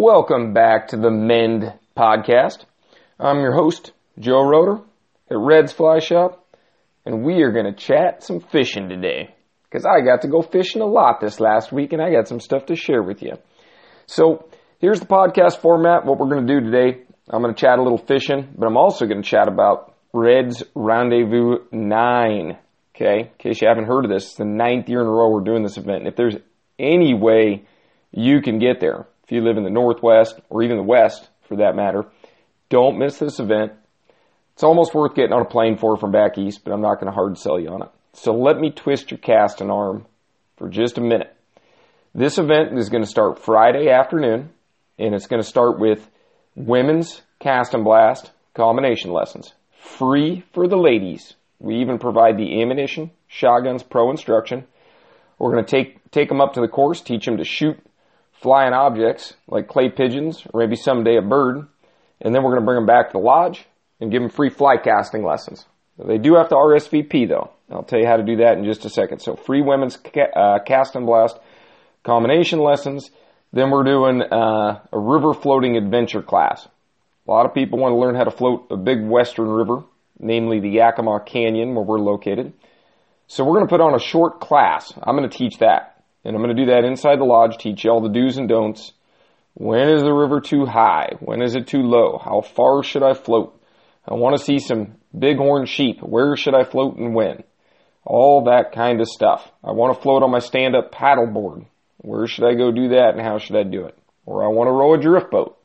Welcome back to the Mend Podcast. I'm your host, Joe Roeder at Red's Fly Shop, and we are going to chat some fishing today. Because I got to go fishing a lot this last week, and I got some stuff to share with you. So, here's the podcast format. What we're going to do today, I'm going to chat a little fishing, but I'm also going to chat about Red's Rendezvous 9. Okay, in case you haven't heard of this, it's the ninth year in a row we're doing this event. And if there's any way you can get there, if you live in the Northwest or even the West for that matter, don't miss this event. It's almost worth getting on a plane for from back east, but I'm not going to hard sell you on it. So let me twist your casting arm for just a minute. This event is going to start Friday afternoon, and it's going to start with women's cast and blast combination lessons. Free for the ladies. We even provide the ammunition, shotguns, pro instruction. We're going to take, take them up to the course, teach them to shoot flying objects like clay pigeons or maybe someday a bird. And then we're going to bring them back to the lodge and give them free fly casting lessons. They do have to RSVP though. I'll tell you how to do that in just a second. So free women's ca- uh, cast and blast combination lessons. Then we're doing uh, a river floating adventure class. A lot of people want to learn how to float a big western river namely the Yakima Canyon where we're located. So we're going to put on a short class. I'm going to teach that. And I'm going to do that inside the lodge, teach you all the do's and don'ts. When is the river too high? When is it too low? How far should I float? I want to see some bighorn sheep. Where should I float and when? All that kind of stuff. I want to float on my stand-up paddleboard. Where should I go do that and how should I do it? Or I want to row a drift boat.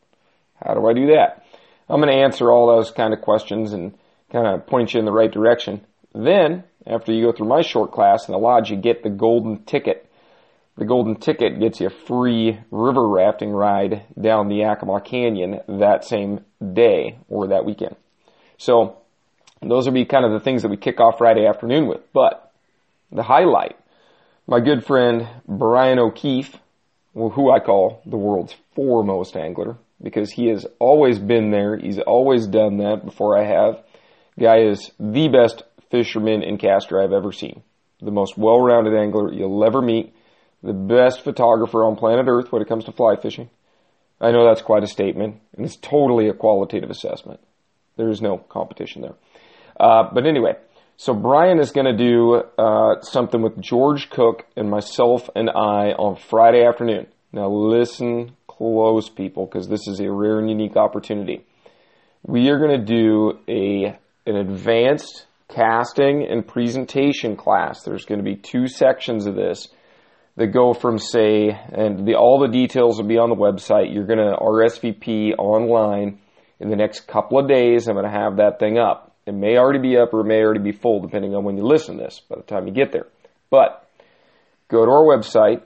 How do I do that? I'm going to answer all those kind of questions and kind of point you in the right direction. Then, after you go through my short class in the lodge, you get the golden ticket. The golden ticket gets you a free river rafting ride down the Yakima Canyon that same day or that weekend. So, those will be kind of the things that we kick off Friday afternoon with. But, the highlight, my good friend Brian O'Keefe, who I call the world's foremost angler, because he has always been there, he's always done that before I have Guy is the best fisherman and caster I've ever seen. The most well-rounded angler you'll ever meet. The best photographer on planet Earth when it comes to fly fishing. I know that's quite a statement, and it's totally a qualitative assessment. There is no competition there. Uh, but anyway, so Brian is going to do uh, something with George Cook and myself and I on Friday afternoon. Now listen close, people, because this is a rare and unique opportunity. We are going to do a an advanced casting and presentation class. There's going to be two sections of this that go from say, and the, all the details will be on the website. You're going to RSVP online in the next couple of days. I'm going to have that thing up. It may already be up or it may already be full depending on when you listen to this by the time you get there. But go to our website,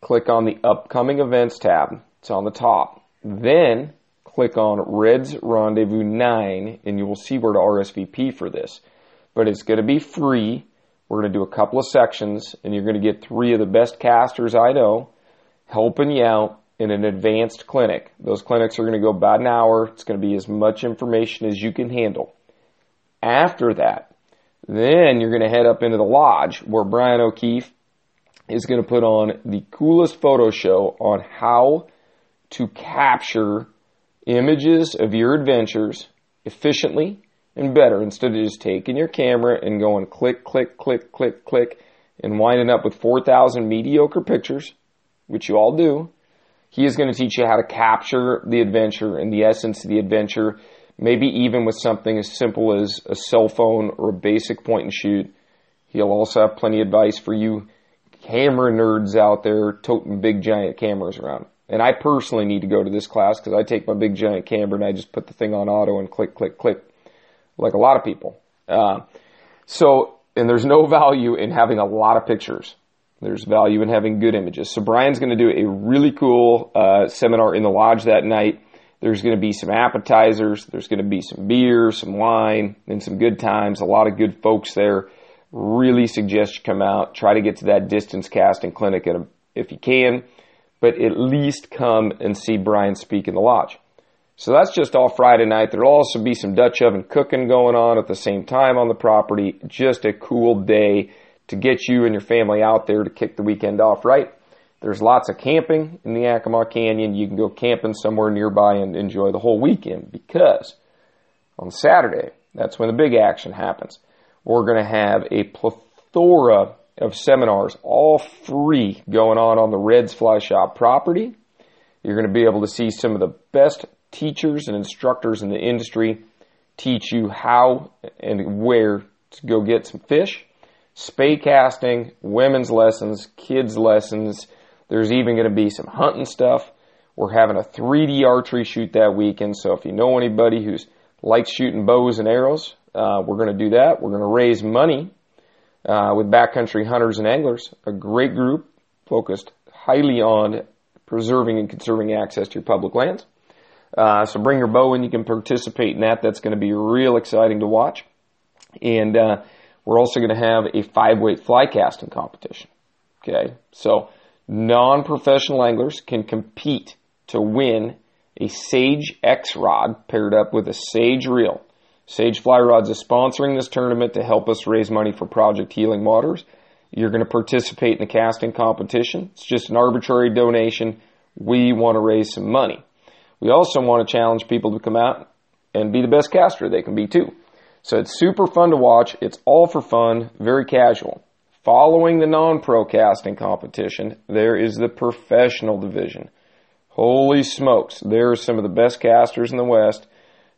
click on the upcoming events tab. It's on the top. Then click on Red's Rendezvous 9 and you will see where to RSVP for this. But it's going to be free. We're going to do a couple of sections and you're going to get three of the best casters I know helping you out in an advanced clinic. Those clinics are going to go about an hour. It's going to be as much information as you can handle. After that, then you're going to head up into the lodge where Brian O'Keefe is going to put on the coolest photo show on how to capture images of your adventures efficiently and better instead of just taking your camera and going click, click, click, click, click, and winding up with 4,000 mediocre pictures, which you all do. He is going to teach you how to capture the adventure and the essence of the adventure, maybe even with something as simple as a cell phone or a basic point and shoot. He'll also have plenty of advice for you camera nerds out there toting big giant cameras around. And I personally need to go to this class because I take my big giant camera and I just put the thing on auto and click, click, click, like a lot of people. Uh, so, and there's no value in having a lot of pictures. There's value in having good images. So Brian's going to do a really cool uh, seminar in the lodge that night. There's going to be some appetizers. There's going to be some beer, some wine, and some good times. A lot of good folks there. Really suggest you come out. Try to get to that distance casting clinic if you can but at least come and see Brian speak in the lodge. So that's just all Friday night. There'll also be some Dutch oven cooking going on at the same time on the property. Just a cool day to get you and your family out there to kick the weekend off right. There's lots of camping in the Yakima Canyon. You can go camping somewhere nearby and enjoy the whole weekend because on Saturday, that's when the big action happens. We're going to have a plethora of seminars, all free, going on on the Reds Fly Shop property. You're going to be able to see some of the best teachers and instructors in the industry teach you how and where to go get some fish, Spey casting, women's lessons, kids' lessons, there's even going to be some hunting stuff. We're having a 3D archery shoot that weekend, so if you know anybody who's likes shooting bows and arrows, uh, we're going to do that. We're going to raise money uh, with backcountry hunters and anglers, a great group focused highly on preserving and conserving access to your public lands. Uh, so bring your bow and you can participate in that. That's going to be real exciting to watch. And uh, we're also going to have a five weight fly casting competition. Okay, so non-professional anglers can compete to win a Sage X rod paired up with a Sage reel. Sage Fly Rods is sponsoring this tournament to help us raise money for Project Healing Waters. You're going to participate in the casting competition. It's just an arbitrary donation. We want to raise some money. We also want to challenge people to come out and be the best caster they can be too. So it's super fun to watch. It's all for fun, very casual. Following the non-pro casting competition, there is the professional division. Holy smokes, there are some of the best casters in the West.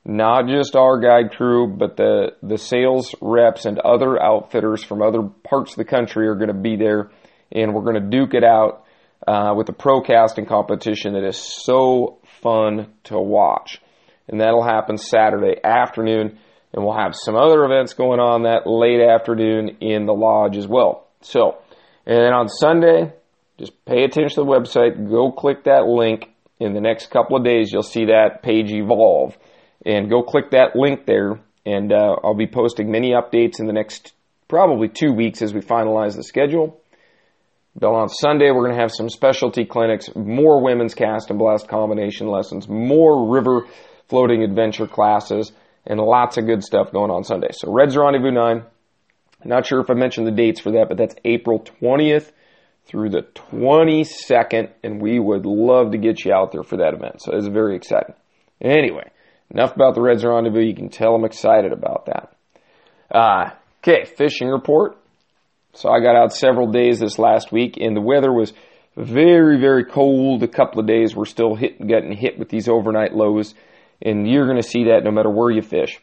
Not just our guide crew, but the, the sales reps and other outfitters from other parts of the country are going to be there, and we're going to duke it out uh, with a pro casting competition that is so fun to watch. And that'll happen Saturday afternoon and we'll have some other events going on that late afternoon in the lodge as well. So, and then on Sunday, just pay attention to the website, go click that link. In the next couple of days, you'll see that page evolve. And go click that link there, and uh, I'll be posting many updates in the next probably two weeks as we finalize the schedule. But on Sunday, we're going to have some specialty clinics, more women's cast and blast combination lessons, more river floating adventure classes and lots of good stuff going on Sunday. So Reds Rendezvous 9. Not sure if I mentioned the dates for that, but that's April 20th through the 22nd, and we would love to get you out there for that event. So it's very exciting. Anyway, enough about the Reds Rendezvous. You can tell I'm excited about that. Uh, okay, fishing report. So I got out several days this last week, and the weather was very, very cold. A couple of days we're still hit, getting hit with these overnight lows and you're going to see that no matter where you fish.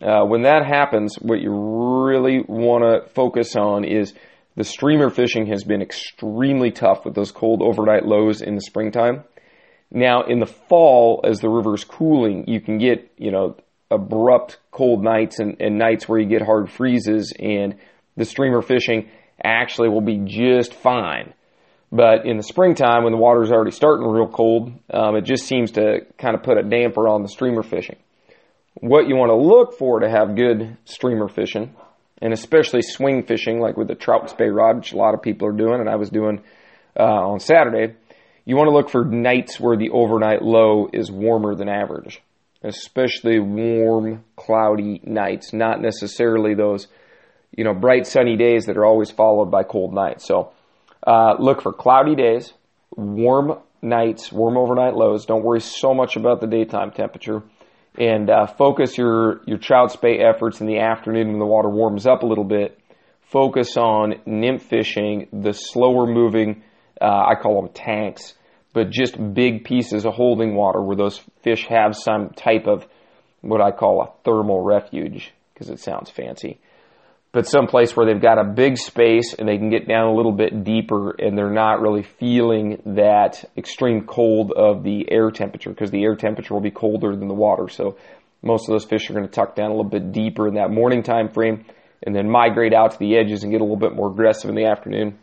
Uh, when that happens, what you really want to focus on is the streamer fishing has been extremely tough with those cold overnight lows in the springtime. Now, in the fall, as the river is cooling, you can get, you know, abrupt cold nights and, and nights where you get hard freezes, and the streamer fishing actually will be just fine. But in the springtime, when the water's already starting real cold, um, it just seems to kind of put a damper on the streamer fishing. What you want to look for to have good streamer fishing, and especially swing fishing, like with the trout spey rod, which a lot of people are doing, and I was doing uh, on Saturday, you want to look for nights where the overnight low is warmer than average, especially warm, cloudy nights, not necessarily those, you know, bright sunny days that are always followed by cold nights. So uh, look for cloudy days, warm nights, warm overnight lows. Don't worry so much about the daytime temperature. And uh, focus your, your trout spey efforts in the afternoon when the water warms up a little bit. Focus on nymph fishing, the slower moving, uh, I call them tanks, but just big pieces of holding water where those fish have some type of what I call a thermal refuge because it sounds fancy but someplace where they've got a big space and they can get down a little bit deeper and they're not really feeling that extreme cold of the air temperature because the air temperature will be colder than the water. So most of those fish are going to tuck down a little bit deeper in that morning time frame and then migrate out to the edges and get a little bit more aggressive in the afternoon,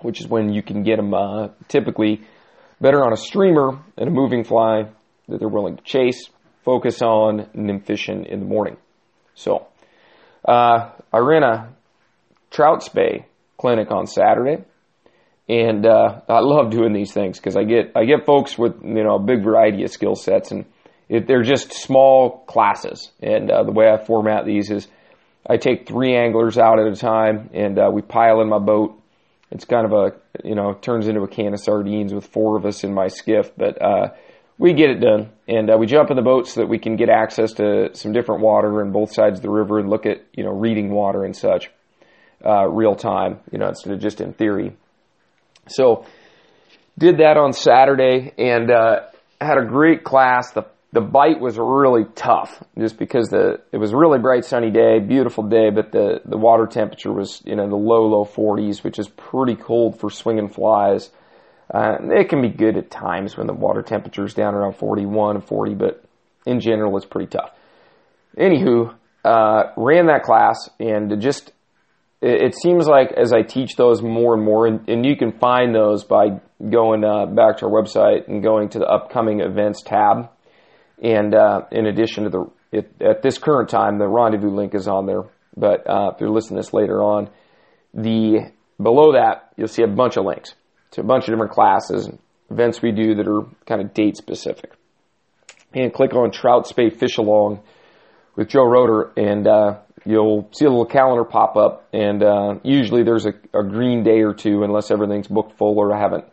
which is when you can get them uh, typically better on a streamer and a moving fly that they're willing to chase. Focus on nymph fishing in the morning. So uh, I ran a Trout Spey clinic on Saturday, and uh, I love doing these things because I get I get folks with you know a big variety of skill sets, and it, they're just small classes. And uh, the way I format these is I take three anglers out at a time, and uh, we pile in my boat. it's kind of a you know turns into a can of sardines with four of us in my skiff, but uh, we get it done, and uh, we jump in the boat so that we can get access to some different water on both sides of the river and look at you know reading water and such uh, real time, you know instead of just in theory. So did that on Saturday and uh, had a great class. The the bite was really tough just because the it was a really bright sunny day, beautiful day, but the the water temperature was you know the low low 40s, which is pretty cold for swinging flies. Uh, it can be good at times when the water temperature is down around 41 and 40, but in general it's pretty tough. Anywho, uh, ran that class and just it, it, seems like as I teach those more and more, and, and you can find those by going uh, back to our website and going to the upcoming events tab and uh, in addition to the, it, at this current time, the rendezvous link is on there. But uh, if you're listening to this later on, the below that you'll see a bunch of links to a bunch of different classes and events we do that are kind of date specific. And click on Trout Spey Fish Along with Joe Roeder, and uh, you'll see a little calendar pop up. And uh, usually there's a, a, green day or two, unless everything's booked full or I haven't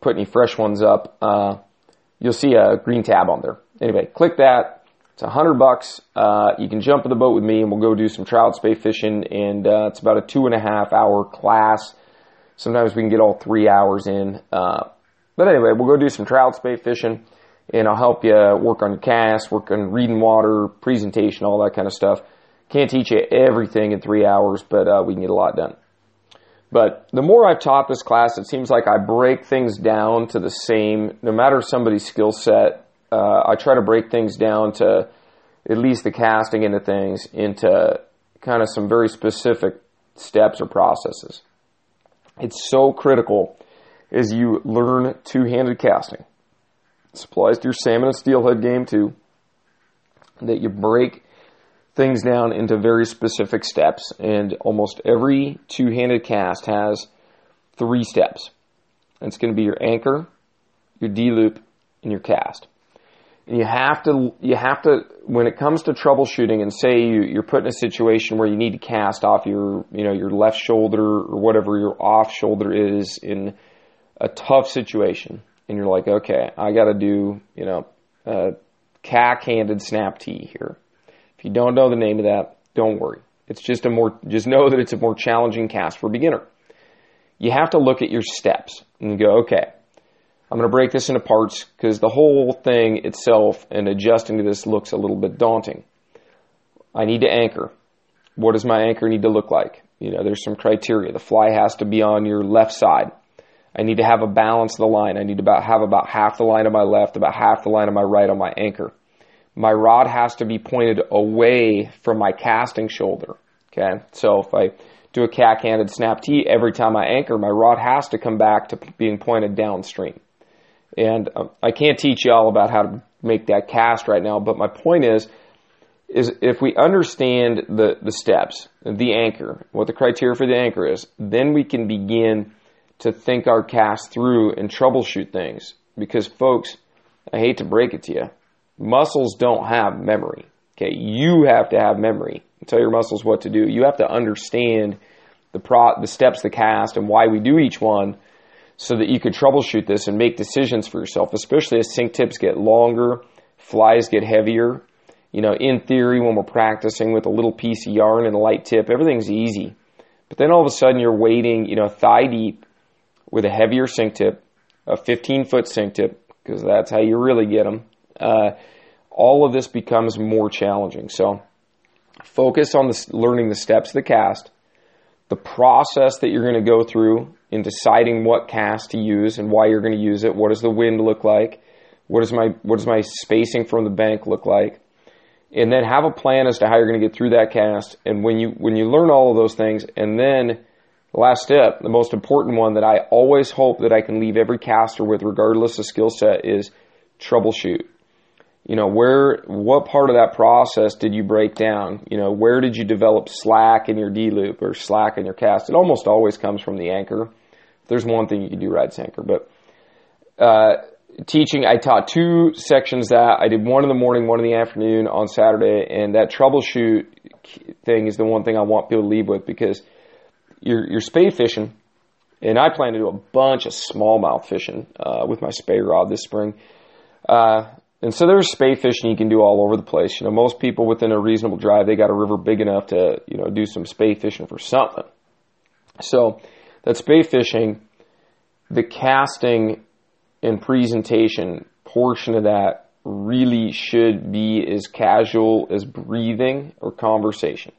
put any fresh ones up. Uh, you'll see a green tab on there anyway, click that. It's a hundred bucks. Uh, you can jump in the boat with me and we'll go do some trout spey fishing. And uh, it's about a two and a half hour class. Sometimes we can get all three hours in. Uh, but anyway, we'll go do some trout spey fishing and I'll help you work on cast, work on reading water, presentation, all that kind of stuff. Can't teach you everything in three hours, but uh, we can get a lot done. But the more I've taught this class, it seems like I break things down to the same, no matter somebody's skill set, uh, I try to break things down to at least the casting into things into kind of some very specific steps or processes. It's so critical as you learn two-handed casting. This applies to your salmon and steelhead game too. That you break things down into very specific steps, and almost every two-handed cast has three steps. It's going to be your anchor, your D loop, and your cast you have to you have to when it comes to troubleshooting and say you, you're put in a situation where you need to cast off your you know your left shoulder or whatever your off shoulder is in a tough situation and you're like okay I got to do you know a cack handed snap T here. If you don't know the name of that don't worry. It's just a more just know that it's a more challenging cast for a beginner. You have to look at your steps and go okay I'm going to break this into parts because the whole thing itself and adjusting to this looks a little bit daunting. I need to anchor. What does my anchor need to look like? You know, there's some criteria. The fly has to be on your left side. I need to have a balance of the line. I need to about have about half the line on my left, about half the line on my right on my anchor. My rod has to be pointed away from my casting shoulder. Okay, so if I do a cack-handed snap T every time I anchor, my rod has to come back to being pointed downstream. And um, I can't teach you all about how to make that cast right now, but my point is, is if we understand the, the steps, the anchor, what the criteria for the anchor is, then we can begin to think our cast through and troubleshoot things. Because folks, I hate to break it to you, muscles don't have memory. Okay, you have to have memory. Tell your muscles what to do. You have to understand the pro, the steps, the cast, and why we do each one so that you could troubleshoot this and make decisions for yourself, especially as sink tips get longer, flies get heavier. You know, in theory, when we're practicing with a little piece of yarn and a light tip, everything's easy. But then all of a sudden you're wading, you know, thigh deep with a heavier sink tip, a 15 foot sink tip, because that's how you really get them. Uh, all of this becomes more challenging. So focus on the, learning the steps of the cast, the process that you're going to go through in deciding what cast to use and why you're going to use it. What does the wind look like? What does my what does my spacing from the bank look like? And then have a plan as to how you're going to get through that cast. And when you when you learn all of those things, and then the last step, the most important one that I always hope that I can leave every caster with, regardless of skill set, is troubleshoot. You know, where, what part of that process did you break down? You know, where did you develop slack in your D loop or slack in your cast? It almost always comes from the anchor there's one thing you can do ride anchor. But uh, teaching, I taught two sections that I did one in the morning, one in the afternoon on Saturday, and that troubleshoot thing is the one thing I want people to leave with because you're you're spey fishing, And I plan to do a bunch of smallmouth fishing uh, with my spey rod this spring. Uh, and so there's spey fishing you can do all over the place. You know, most people within a reasonable drive, they got a river big enough to, you know, do some spey fishing for something. So that spey fishing, the casting and presentation portion of that really should be as casual as breathing or conversation.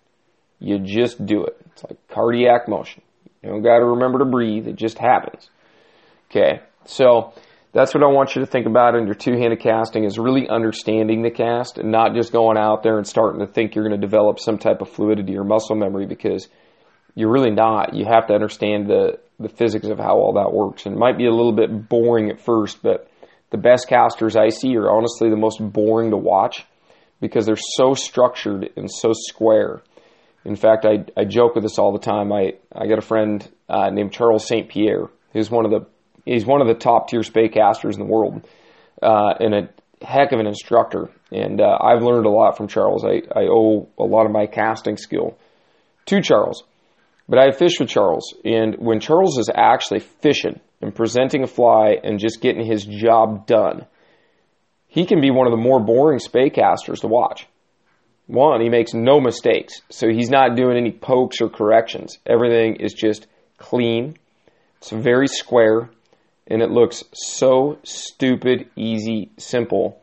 You just do it. It's like cardiac motion. You don't got to remember to breathe. It just happens. Okay. So that's what I want you to think about in your two-handed casting is really understanding the cast and not just going out there and starting to think you're going to develop some type of fluidity or muscle memory because you're really not. You have to understand the, the physics of how all that works. And it might be a little bit boring at first, but the best casters I see are honestly the most boring to watch because they're so structured and so square. In fact, I, I joke with this all the time. I, I got a friend uh, named Charles St. Pierre, who's one of the he's one of the top tier spey casters in the world, uh, and a heck of an instructor. And uh, I've learned a lot from Charles. I, I owe a lot of my casting skill to Charles. But I fished with Charles, and when Charles is actually fishing and presenting a fly and just getting his job done, he can be one of the more boring spey casters to watch. One, he makes no mistakes, so he's not doing any pokes or corrections. Everything is just clean. It's very square, and it looks so stupid, easy, simple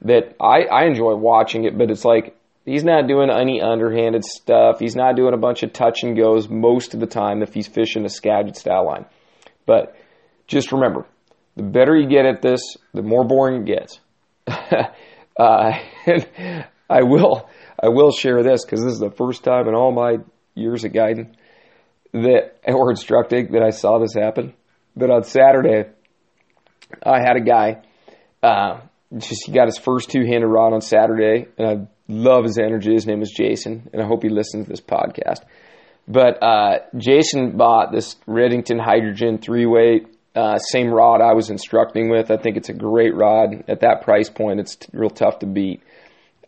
that I, I enjoy watching it, but it's like he's not doing any underhanded stuff. He's not doing a bunch of touch and goes most of the time if he's fishing a Skagit style line. But just remember, the better you get at this, the more boring it gets. uh, I will, I will share this because this is the first time in all my years of guiding that or instructing that I saw this happen. But on Saturday, I had a guy. Uh, just he got his first two-handed rod on Saturday, and I love his energy. His name is Jason, and I hope he listens to this podcast. But uh, Jason bought this Redington Hydrogen three-weight, uh, same rod I was instructing with. I think it's a great rod at that price point. It's t- real tough to beat.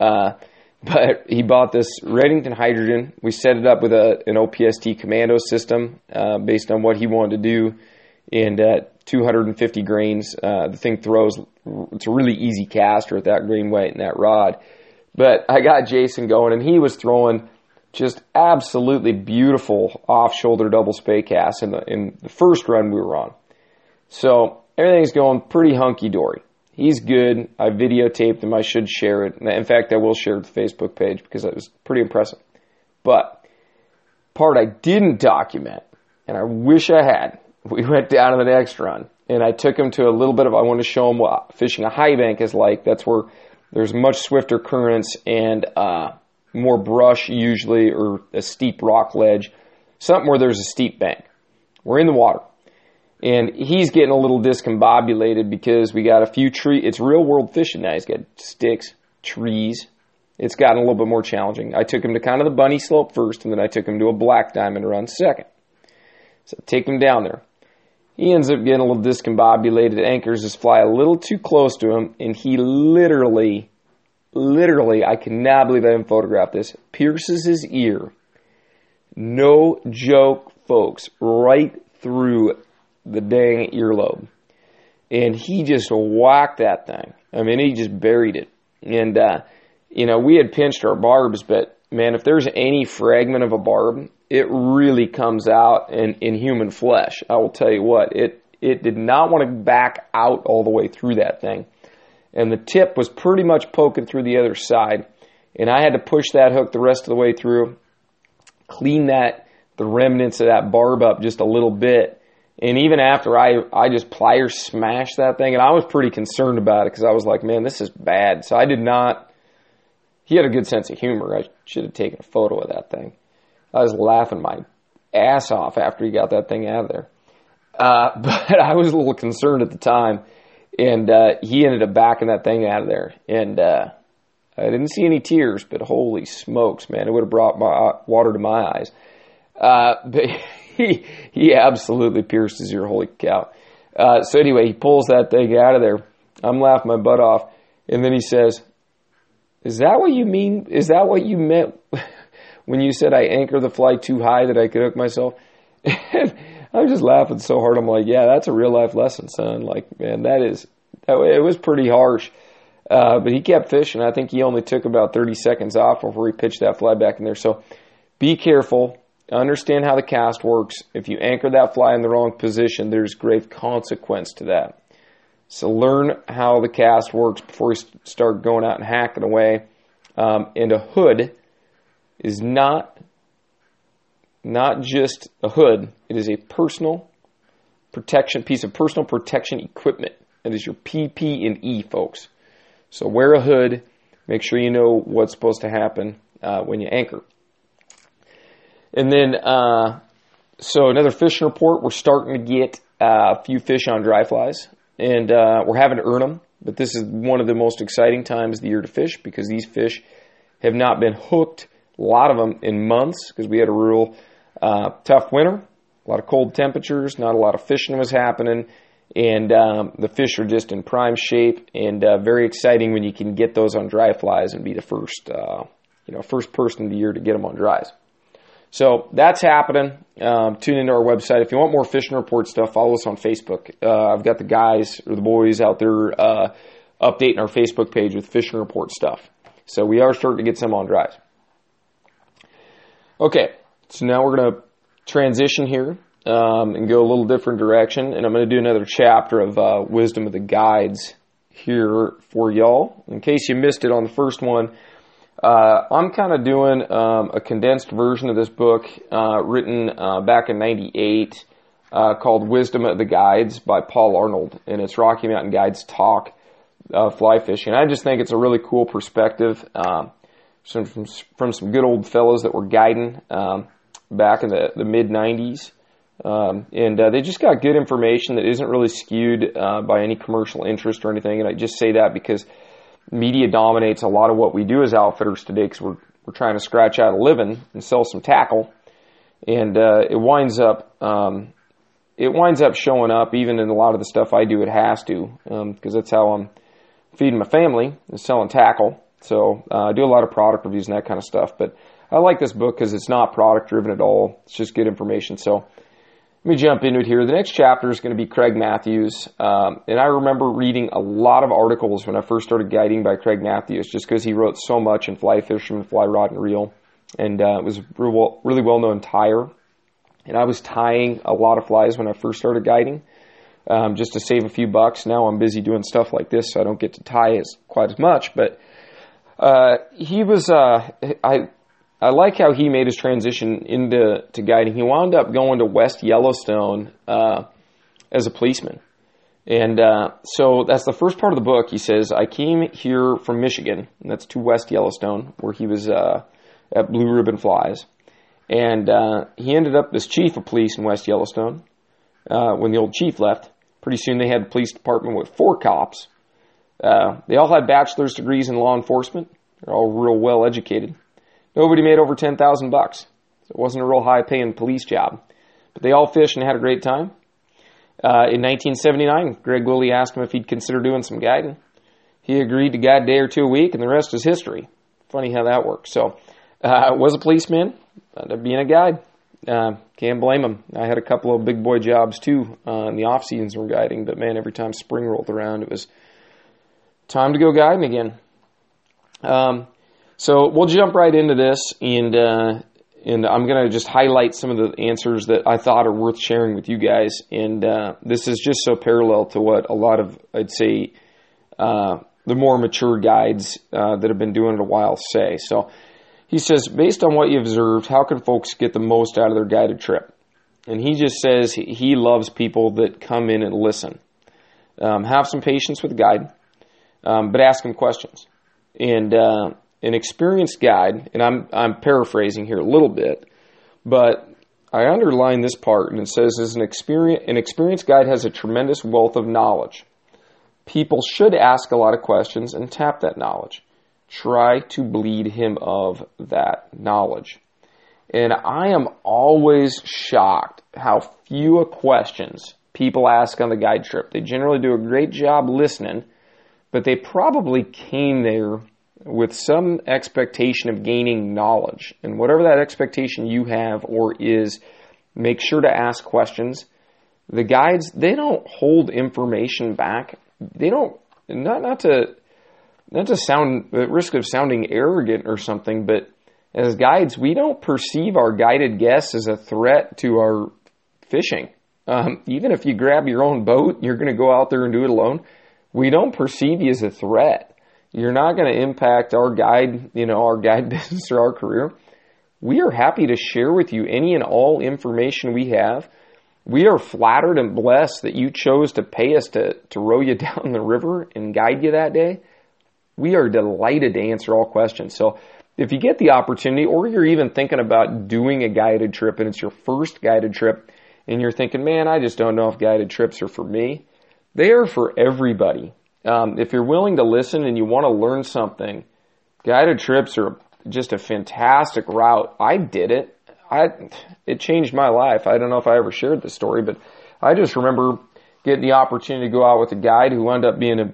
Uh, but he bought this Redington Hydrogen. We set it up with a, an OPST commando system uh, based on what he wanted to do. And at 250 grains, uh, the thing throws. It's a really easy caster at that grain weight and that rod. But I got Jason going, and he was throwing just absolutely beautiful off shoulder double spey casts in the in the first run we were on. So everything's going pretty hunky dory. He's good. I videotaped him. I should share it. In fact, I will share it to the Facebook page because it was pretty impressive. But part I didn't document, and I wish I had, we went down to the next run, and I took him to a little bit of. I want to show him what fishing a high bank is like. That's where there's much swifter currents and uh, more brush usually, or a steep rock ledge, something where there's a steep bank. We're in the water. And he's getting a little discombobulated because we got a few tree. It's real world fishing now. He's got sticks, trees. It's gotten a little bit more challenging. I took him to kind of the bunny slope first, and then I took him to a black diamond run second. So take him down there. He ends up getting a little discombobulated, anchors his fly a little too close to him, and he literally, literally, I cannot believe I didn't photograph this, pierces his ear. No joke, folks, right through the dang earlobe. And he just whacked that thing. I mean, he just buried it. And, uh, you know, we had pinched our barbs, but man, if there's any fragment of a barb it really comes out in, in human flesh. I will tell you what, it, it did not want to back out all the way through that thing. And the tip was pretty much poking through the other side. And I had to push that hook the rest of the way through, clean that, the remnants of that barb up just a little bit. And even after I, I just pliers smashed that thing, and I was pretty concerned about it because I was like, man, this is bad. So I did not, he had a good sense of humor. I should have taken a photo of that thing. I was laughing my ass off after he got that thing out of there. Uh, but I was a little concerned at the time, and uh, he ended up backing that thing out of there. And uh, I didn't see any tears, but holy smokes, man, it would have brought my uh, water to my eyes. Uh, but he he absolutely pierced his ear. Holy cow! Uh, so anyway, he pulls that thing out of there. I'm laughing my butt off, and then he says, "Is that what you mean? Is that what you meant?" When you said I anchor the fly too high that I could hook myself. I I was just laughing so hard. I'm like, yeah, that's a real life lesson, son. Like, man, that is, that, it was pretty harsh. Uh, but he kept fishing. I think he only took about 30 seconds off before he pitched that fly back in there. So be careful. Understand how the cast works. If you anchor that fly in the wrong position, there's grave consequence to that. So learn how the cast works before you start going out and hacking away. Um, and a hood is not not just a hood. It is a personal protection piece of personal protection equipment. It is your PP and E, folks. So wear a hood. Make sure you know what's supposed to happen uh, when you anchor. And then, uh, so another fishing report. We're starting to get uh, a few fish on dry flies, and uh, we're having to earn them. But this is one of the most exciting times of the year to fish because these fish have not been hooked, a lot of them in months because we had a real uh, tough winter, a lot of cold temperatures, not a lot of fishing was happening and um, the fish are just in prime shape and uh, very exciting when you can get those on dry flies and be the first, uh, you know, first person of the year to get them on dries. So that's happening. Um, tune into our website if you want more fishing report stuff. Follow us on Facebook. Uh, I've got the guys or the boys out there uh, updating our Facebook page with fishing report stuff. So we are starting to get some on dries. Okay, so now we're going to transition here um, and go a little different direction. And I'm going to do another chapter of uh, Wisdom of the Guides here for y'all. In case you missed it on the first one, uh, I'm kind of doing um, a condensed version of this book uh, written uh, back in '98 uh, called Wisdom of the Guides by Paul Arnold. And it's Rocky Mountain Guides Talk uh, Fly Fishing. I just think it's a really cool perspective. Um, from, from some good old fellows that were guiding um, back in the, the mid 90s. Um, and uh, they just got good information that isn't really skewed uh, by any commercial interest or anything. And I just say that because media dominates a lot of what we do as outfitters today because we're, we're trying to scratch out a living and sell some tackle. And uh, it winds up um, it winds up showing up even in a lot of the stuff I do. It has to because um, that's how I'm feeding my family is selling tackle. So uh, I do a lot of product reviews and that kind of stuff. But I like this book because it's not product driven at all. It's just good information. So let me jump into it here. The next chapter is going to be Craig Mathews. Um, and I remember reading a lot of articles when I first started guiding by Craig Mathews just because he wrote so much in Fly Fisherman, Fly Rod, and Reel. And uh, it was a really well known tyer. And I was tying a lot of flies when I first started guiding um, just to save a few bucks. Now I'm busy doing stuff like this, so I don't get to tie as quite as much. But uh, he was, uh, I I like how he made his transition into to guiding. He wound up going to West Yellowstone uh, as a policeman. And uh, so that's the first part of the book. He says, I came here from Michigan, and that's to West Yellowstone, where he was uh, at Blue Ribbon Flies. And uh, he ended up as chief of police in West Yellowstone uh, when the old chief left. Pretty soon they had a police department with four cops. Uh, they all had bachelor's degrees in law enforcement. They're all real well educated. Nobody made over 10,000 bucks. It wasn't a real high paying police job. But they all fished and had a great time. Uh, in 1979, Greg Willie asked him if he'd consider doing some guiding. He agreed to guide a day or two a week, and the rest is history. Funny how that works. So, uh, was a policeman, ended up being a guide. Uh, can't blame him. I had a couple of big boy jobs too uh, in the off seasons were guiding, but man, every time spring rolled around, it was time to go guiding again. Um, so we'll jump right into this, and uh, and I'm going to just highlight some of the answers that I thought are worth sharing with you guys. And uh, this is just so parallel to what a lot of I'd say uh, the more mature guides uh, that have been doing it a while say. So he says, based on what you observed, how can folks get the most out of their guided trip? And he just says he loves people that come in and listen. Um, have some patience with the guide, um, but ask him questions. And uh, an experienced guide, and I'm I'm paraphrasing here a little bit, but I underline this part and it says as an experience an experienced guide has a tremendous wealth of knowledge. People should ask a lot of questions and tap that knowledge. Try to bleed him of that knowledge. And I am always shocked how few questions people ask on the guide trip. They generally do a great job listening, but they probably came there with some expectation of gaining knowledge. And whatever that expectation you have or is, Make sure to ask questions. The guides, they don't hold information back. They don't, not, not to, not to sound, at risk of sounding arrogant or something, but as guides, we don't perceive our guided guests as a threat to our fishing. Um, even if you grab your own boat, you're going to go out there and do it alone. We don't perceive you as a threat. You're not going to impact our guide, you know, our guide business or our career. We are happy to share with you any and all information we have. We are flattered and blessed that you chose to pay us to, to row you down the river and guide you that day. We are delighted to answer all questions. So if you get the opportunity or you're even thinking about doing a guided trip and it's your first guided trip and you're thinking, man, I just don't know if guided trips are for me, they are for everybody. Um, if you're willing to listen and you want to learn something, guided trips are just a fantastic route. I did it. I it changed my life. I don't know if I ever shared this story, but I just remember getting the opportunity to go out with a guide who wound up being a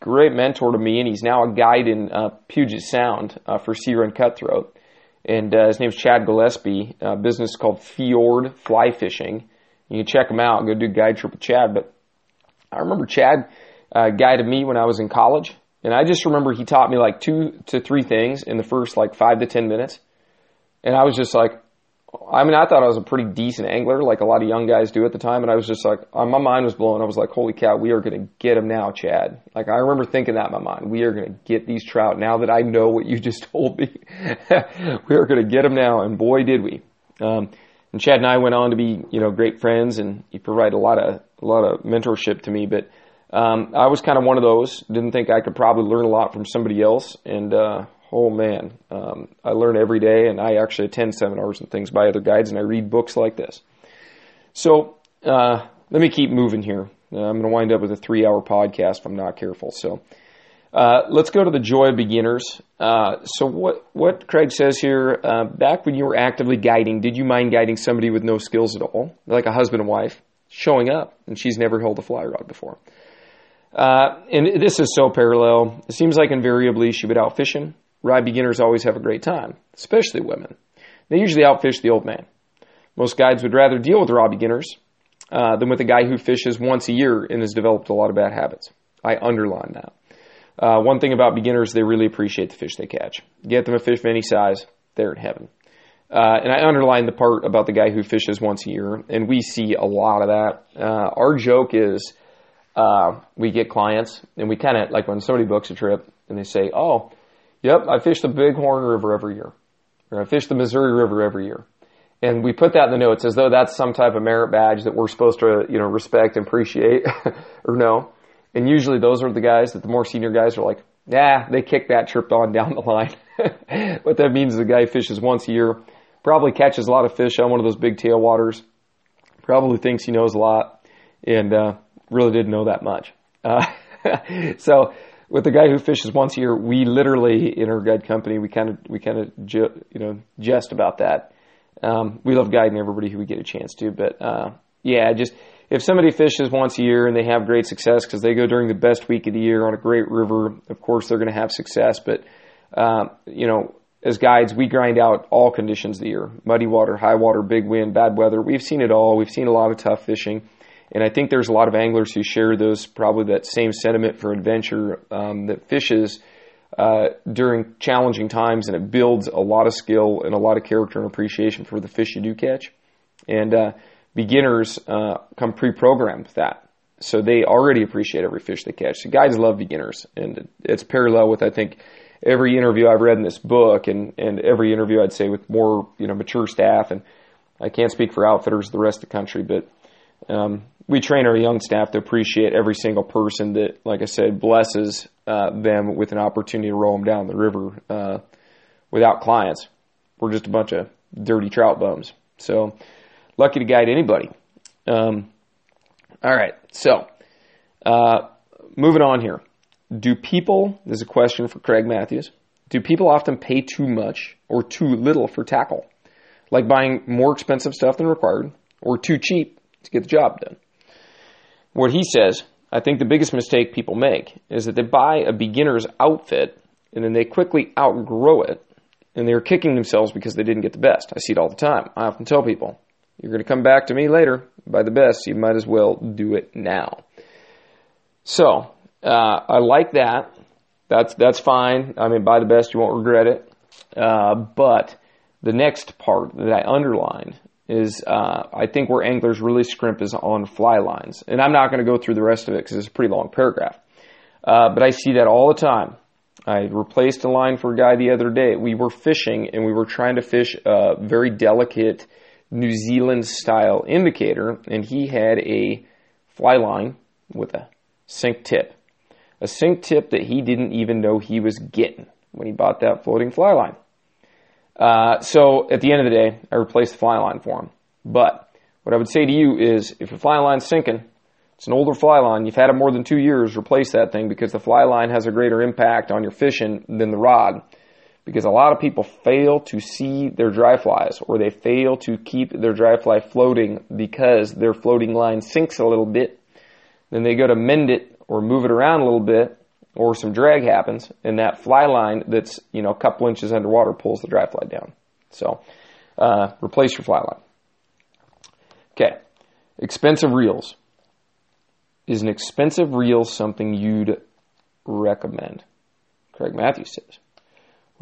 great mentor to me, and he's now a guide in uh, Puget Sound uh, for Sea Run Cutthroat. And uh, his name's Chad Gillespie, business called Fjord Fly Fishing. You can check him out. Go do a guide trip with Chad. But I remember Chad uh, guided me when I was in college, and I just remember he taught me like two to three things in the first like five to ten minutes, and I was just like, I mean, I thought I was a pretty decent angler, like a lot of young guys do at the time, and I was just like, uh, my mind was blown. I was like, holy cow, we are going to get them now, Chad. Like, I remember thinking that in my mind. We are going to get these trout now that I know what you just told me. we are going to get them now, and boy, did we. Um, and Chad and I went on to be, you know, great friends, and he provided a lot of a lot of mentorship to me. But um, I was kind of one of those. Didn't think I could probably learn a lot from somebody else, and uh, oh man, um, I learn every day, and I actually attend seminars and things by other guides, and I read books like this. So uh, let me keep moving here. Uh, I'm going to wind up with a three-hour podcast if I'm not careful. So. Uh, let's go to the joy of beginners. Uh, so what what Craig says here, uh, back when you were actively guiding, did you mind guiding somebody with no skills at all, like a husband and wife, showing up and she's never held a fly rod before? Uh, and this is so parallel. It seems like invariably she would outfish him. Rod beginners always have a great time, especially women. They usually outfish the old man. Most guides would rather deal with raw beginners uh, than with a guy who fishes once a year and has developed a lot of bad habits. I underline that. Uh, one thing about beginners, they really appreciate the fish they catch. Get them a fish of any size, they're in heaven. Uh, and I underline the part about the guy who fishes once a year, and we see a lot of that. Uh, our joke is uh, we get clients, and we kind of like when somebody books a trip and they say, "Oh, yep, I fish the Bighorn River every year, or I fish the Missouri River every year," and we put that in the notes as though that's some type of merit badge that we're supposed to, you know, respect and appreciate, or no. And usually those are the guys that the more senior guys are like, yeah, they kick that trip on down the line. what that means is the guy fishes once a year, probably catches a lot of fish on one of those big tailwaters, probably thinks he knows a lot, and uh, really didn't know that much. Uh, so with the guy who fishes once a year, we literally in our guide company we kind of we kind of ju- you know jest about that. Um, we love guiding everybody who we get a chance to, but uh, yeah, just if somebody fishes once a year and they have great success because they go during the best week of the year on a great river, of course they're going to have success. But uh, you know, as guides, we grind out all conditions of the year: muddy water, high water, big wind, bad weather. We've seen it all. We've seen a lot of tough fishing, and I think there's a lot of anglers who share those probably that same sentiment for adventure um, that fishes. Uh, during challenging times, and it builds a lot of skill and a lot of character and appreciation for the fish you do catch. And uh, beginners uh, come pre-programmed with that. So they already appreciate every fish they catch. So guides love beginners, and it's parallel with I think every interview I've read in this book, and and every interview I'd say with more you know mature staff. And I can't speak for outfitters the rest of the country, but um, we train our young staff to appreciate every single person that, like I said, blesses uh, them with an opportunity to roll them down the river uh, without clients. We're just a bunch of dirty trout bums. So lucky to guide anybody. Um, all right, so uh, moving on here. Do people, this is a question for Craig Mathews, do people often pay too much or too little for tackle? Like buying more expensive stuff than required or too cheap to get the job done? What he says, I think the biggest mistake people make is that they buy a beginner's outfit and then they quickly outgrow it and they're kicking themselves because they didn't get the best. I see it all the time. I often tell people, You're going to come back to me later. By the best, you might as well do it now. So, uh, I like that. That's, that's fine. I mean, by the best, you won't regret it. Uh, but the next part that I underlined is uh, I think where anglers really scrimp is on fly lines. And I'm not going to go through the rest of it because it's a pretty long paragraph. Uh, but I see that all the time. I replaced a line for a guy the other day. We were fishing and we were trying to fish a very delicate New Zealand style indicator, and he had a fly line with a sink tip. A sink tip that he didn't even know he was getting when he bought that floating fly line. Uh, so at the end of the day, I replaced the fly line for him. But what I would say to you is if your fly line's sinking, it's an older fly line, you've had it more than two years, replace that thing because the fly line has a greater impact on your fishing than the rod. Because a lot of people fail to see their dry flies or they fail to keep their dry fly floating because their floating line sinks a little bit. Then they go to mend it or move it around a little bit or some drag happens and that fly line that's, you know, a couple inches underwater pulls the dry fly down. So, uh, replace your fly line. Okay. Expensive reels. Is an expensive reel something you'd recommend? Craig Mathews says.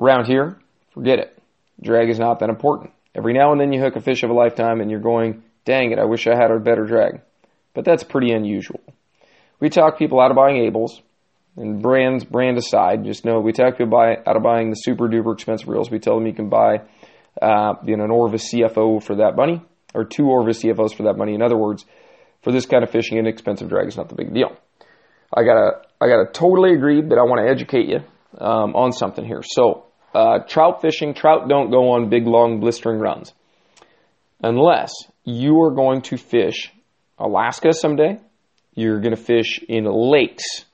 Around here, forget it. Drag is not that important. Every now and then you hook a fish of a lifetime and you're going, dang it, I wish I had a better drag. But that's pretty unusual. We talk people out of buying Abels, and brands, brand aside, just know we talk people buy, out of buying the super duper expensive reels. We tell them you can buy, uh, you know, an Orvis CFO for that money, or two Orvis CFOs for that money. In other words, for this kind of fishing, an expensive drag is not the big deal. I gotta, I gotta totally agree, but I want to educate you um, on something here. So, uh, trout fishing, trout don't go on big, long, blistering runs unless you are going to fish Alaska someday. You're going to fish in lakes.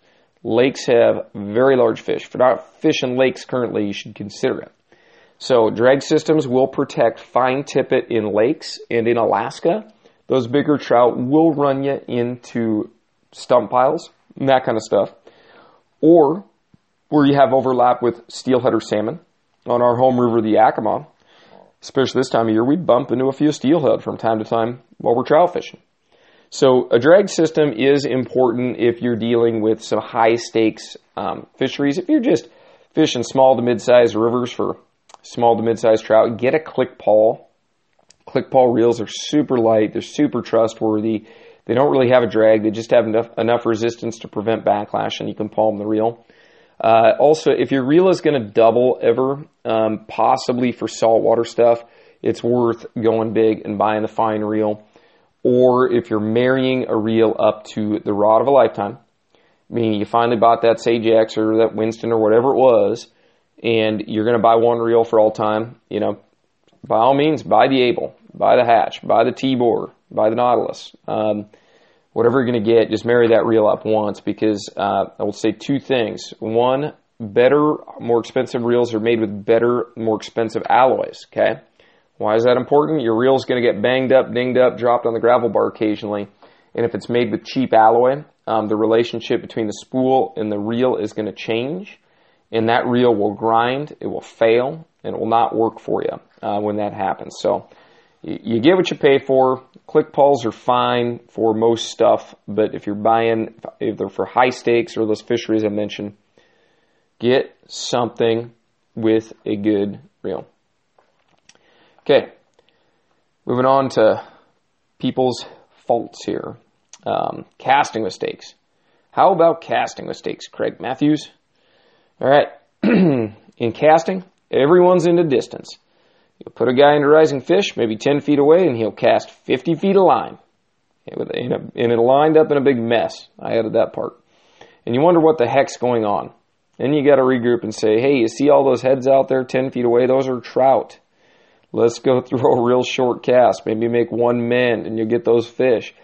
Lakes have very large fish. If you're not fishing lakes currently, you should consider it. So, drag systems will protect fine tippet in lakes and in Alaska those bigger trout will run you into stump piles and that kind of stuff. Or where you have overlap with steelhead or salmon on our home river, the Yakima, especially this time of year, we bump into a few steelhead from time to time while we're trout fishing. So a drag system is important if you're dealing with some high stakes um, fisheries. If you're just fishing small to mid-sized rivers for small to mid-sized trout, get a click pawl Click pawl reels are super light. They're super trustworthy. They don't really have a drag. They just have enough, enough resistance to prevent backlash, and you can palm the reel. Uh, also, if your reel is going to double ever, um, possibly for saltwater stuff, it's worth going big and buying the fine reel. Or if you're marrying a reel up to the rod of a lifetime, meaning you finally bought that Sage X or that Winston or whatever it was, and you're going to buy one reel for all time, you know, by all means, buy the Abel, buy the Hatch, buy the Tibor, buy the Nautilus. Um, whatever you're going to get, just marry that reel up once because uh, I will say two things. One, better, more expensive reels are made with better, more expensive alloys. Okay, why is that important? Your reel is going to get banged up, dinged up, dropped on the gravel bar occasionally, and if it's made with cheap alloy, um, the relationship between the spool and the reel is going to change, and that reel will grind, it will fail, and it will not work for you uh, when that happens. So you, you get what you pay for. Click pawls are fine for most stuff, but if you're buying, if they're for high stakes or those fisheries I mentioned, get something with a good reel. Okay, moving on to people's faults here. Um, casting mistakes. How about casting mistakes, Craig Mathews? All right, in casting, Everyone's into distance. You'll put a guy into rising fish, maybe 10 feet away, and he'll cast 50 feet of line. And it lined up in a big mess. I added that part. And you wonder what the heck's going on. Then you got to regroup and say, hey, you see all those heads out there 10 feet away? Those are trout. Let's go through a real short cast. Maybe make one mend and you'll get those fish.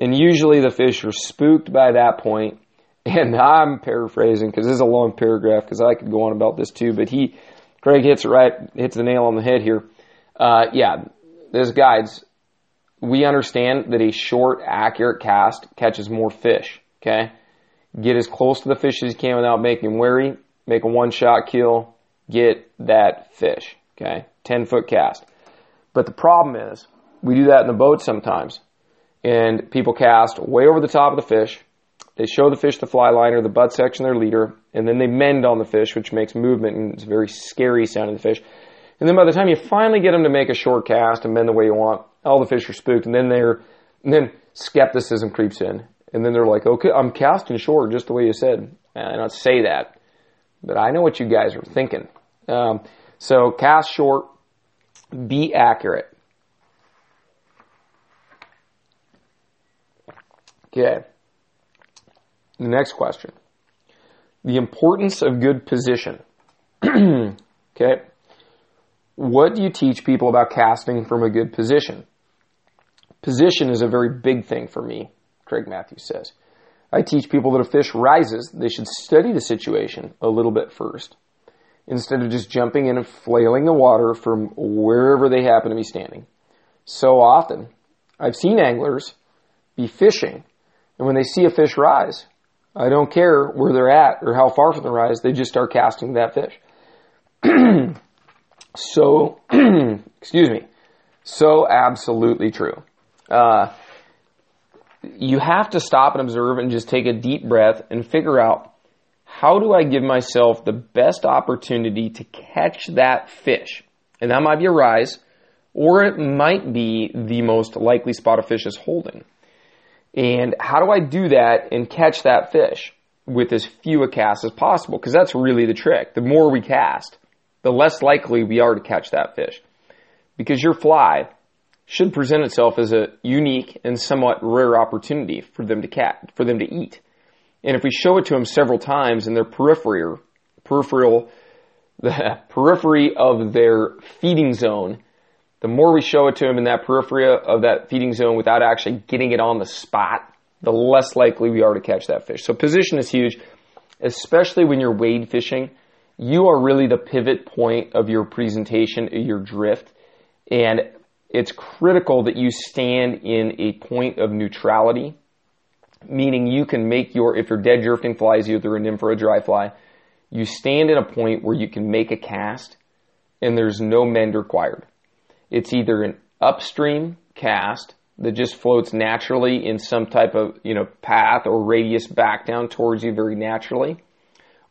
And usually the fish are spooked by that point. And I'm paraphrasing because this is a long paragraph because I could go on about this too. But he, Craig hits it right, hits the nail on the head here. Uh, yeah, this guides. We understand that a short, accurate cast catches more fish. Okay, get as close to the fish as you can without making wary. Make a one-shot kill. Get that fish. Okay, ten foot cast. But the problem is, we do that in the boat sometimes. And people cast way over the top of the fish. They show the fish the fly line or the butt section their leader, and then they mend on the fish, which makes movement and it's a very scary sounding the fish. And then by the time you finally get them to make a short cast and mend the way you want, all the fish are spooked, and then they're, and then skepticism creeps in, and then they're like, "Okay, I'm casting short just the way you said." And I don't say that, but I know what you guys are thinking. Um, so cast short, be accurate. Okay. The next question. The importance of good position. okay. What do you teach people about casting from a good position? Position is a very big thing for me, Craig Mathews says. I teach people that if fish rises, they should study the situation a little bit first instead of just jumping in and flailing the water from wherever they happen to be standing. So often, I've seen anglers be fishing, and when they see a fish rise, I don't care where they're at or how far from the rise, they just start casting that fish. so, excuse me, so absolutely true. Uh, you have to stop and observe and just take a deep breath and figure out how do I give myself the best opportunity to catch that fish? And that might be a rise, or it might be the most likely spot a fish is holding. And how do I do that and catch that fish with as few a cast as possible? Because that's really the trick. The more we cast, the less likely we are to catch that fish. Because your fly should present itself as a unique and somewhat rare opportunity for them to catch, for them to eat. And if we show it to them several times in their periphery, peripheral, the periphery of their feeding zone, the more we show it to them in that periphery of that feeding zone without actually getting it on the spot, the less likely we are to catch that fish. So position is huge, especially when you're wade fishing. You are really the pivot point of your presentation, your drift. And it's critical that you stand in a point of neutrality meaning you can make your, if your dead drifting fly is either a nymph or a dry fly, you stand in a point where you can make a cast and there's no mend required. It's either an upstream cast that just floats naturally in some type of, you know, path or radius back down towards you very naturally,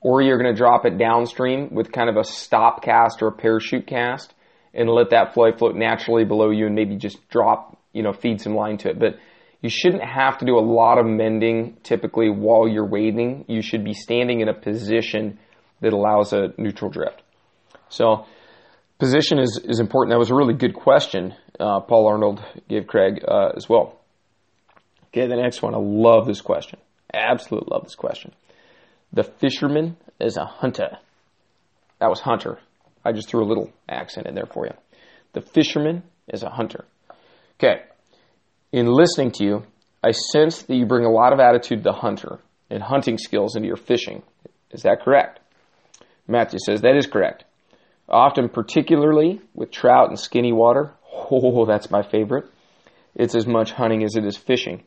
or you're going to drop it downstream with kind of a stop cast or a parachute cast and let that fly float naturally below you and maybe just drop, you know, feed some line to it. But you shouldn't have to do a lot of mending typically while you're wading. You should be standing in a position that allows a neutral drift. So, position is, is important. That was a really good question uh, Paul Arnold gave Craig uh, as well. Okay, the next one. I love this question. Absolutely love this question. The fisherman is a hunter. That was hunter. I just threw a little accent in there for you. The fisherman is a hunter. Okay, in listening to you, I sense that you bring a lot of attitude to hunter and hunting skills into your fishing. Is that correct? Matthew says that is correct. Often, particularly with trout and skinny water, oh, that's my favorite. It's as much hunting as it is fishing.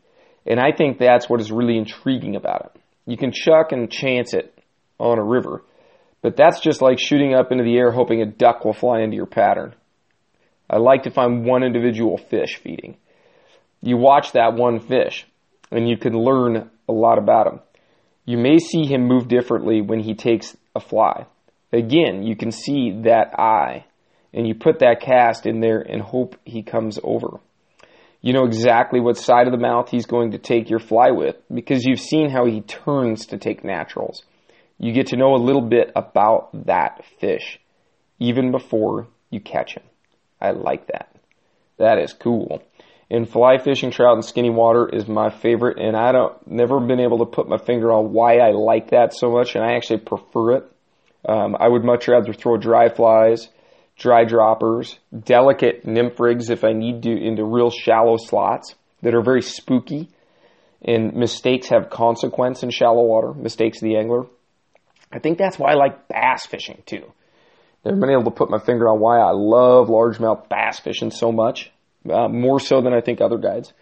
And I think that's what is really intriguing about it. You can chuck and chance it on a river, but that's just like shooting up into the air hoping a duck will fly into your pattern. I like to find one individual fish feeding you watch that one fish and you can learn a lot about him. You may see him move differently when he takes a fly. Again, you can see that eye and you put that cast in there and hope he comes over. You know exactly what side of the mouth he's going to take your fly with because you've seen how he turns to take naturals. You get to know a little bit about that fish even before you catch him. I like that. That is cool. And fly fishing trout in skinny water is my favorite, and I don't never been able to put my finger on why I like that so much, and I actually prefer it. Um, I would much rather throw dry flies, dry droppers, delicate nymph rigs if I need to into real shallow slots that are very spooky, and mistakes have consequence in shallow water. Mistakes of the angler. I think that's why I like bass fishing too. Never been able to put my finger on why I love largemouth bass fishing so much uh, more so than I think other guides.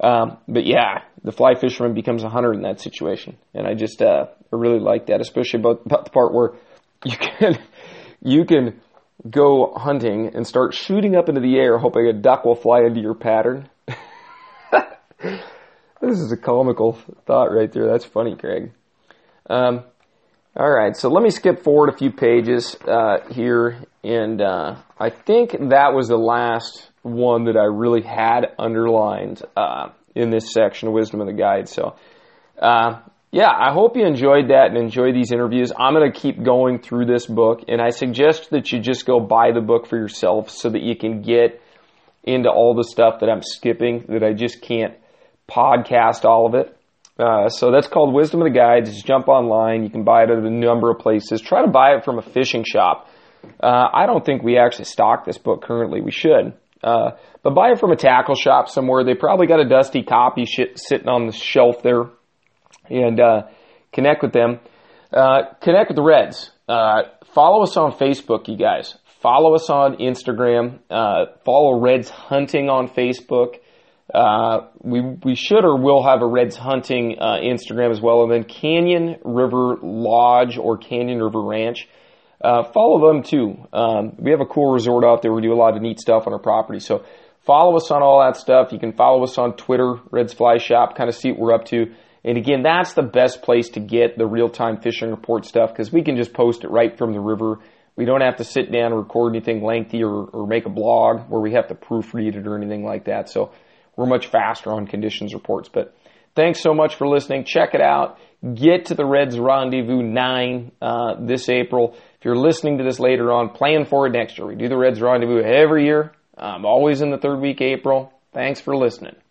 Um, but yeah, the fly fisherman becomes a hunter in that situation, and I just uh, I really like that, especially about, about the part where you can you can go hunting and start shooting up into the air, hoping a duck will fly into your pattern. this is a comical thought right there. That's funny, Craig. Um, all right, so let me skip forward a few pages uh, here, and uh, I think that was the last one that I really had underlined uh, in this section Wisdom of the Guide. So, uh, yeah, I hope you enjoyed that and enjoy these interviews. I'm going to keep going through this book, and I suggest that you just go buy the book for yourself so that you can get into all the stuff that I'm skipping that I just can't podcast all of it. Uh, so that's called Wisdom of the Guides. Just jump online. You can buy it at a number of places. Try to buy it from a fishing shop. Uh, I don't think we actually stock this book currently. We should. Uh, but buy it from a tackle shop somewhere. They probably got a dusty copy sitting on the shelf there. And uh, connect with them. Uh, connect with the Reds. Uh, follow us on Facebook, you guys. Follow us on Instagram. follow Reds Hunting on Facebook. Uh, we we should or will have a Reds hunting uh, Instagram as well, and then Canyon River Lodge or Canyon River Ranch. Uh, follow them too. Um, we have a cool resort out there. We do a lot of neat stuff on our property. So follow us on all that stuff. You can follow us on Twitter, Reds Fly Shop, kind of see what we're up to. And again, that's the best place to get the real time fishing report stuff because we can just post it right from the river. We don't have to sit down and record anything lengthy or, or make a blog where we have to proofread it or anything like that. So we're much faster on conditions reports. But thanks so much for listening. Check it out. Get to the Red's Rendezvous 9 uh, this April. If you're listening to this later on, plan for it next year. We do the Red's Rendezvous every year, um, always in the third week April. Thanks for listening.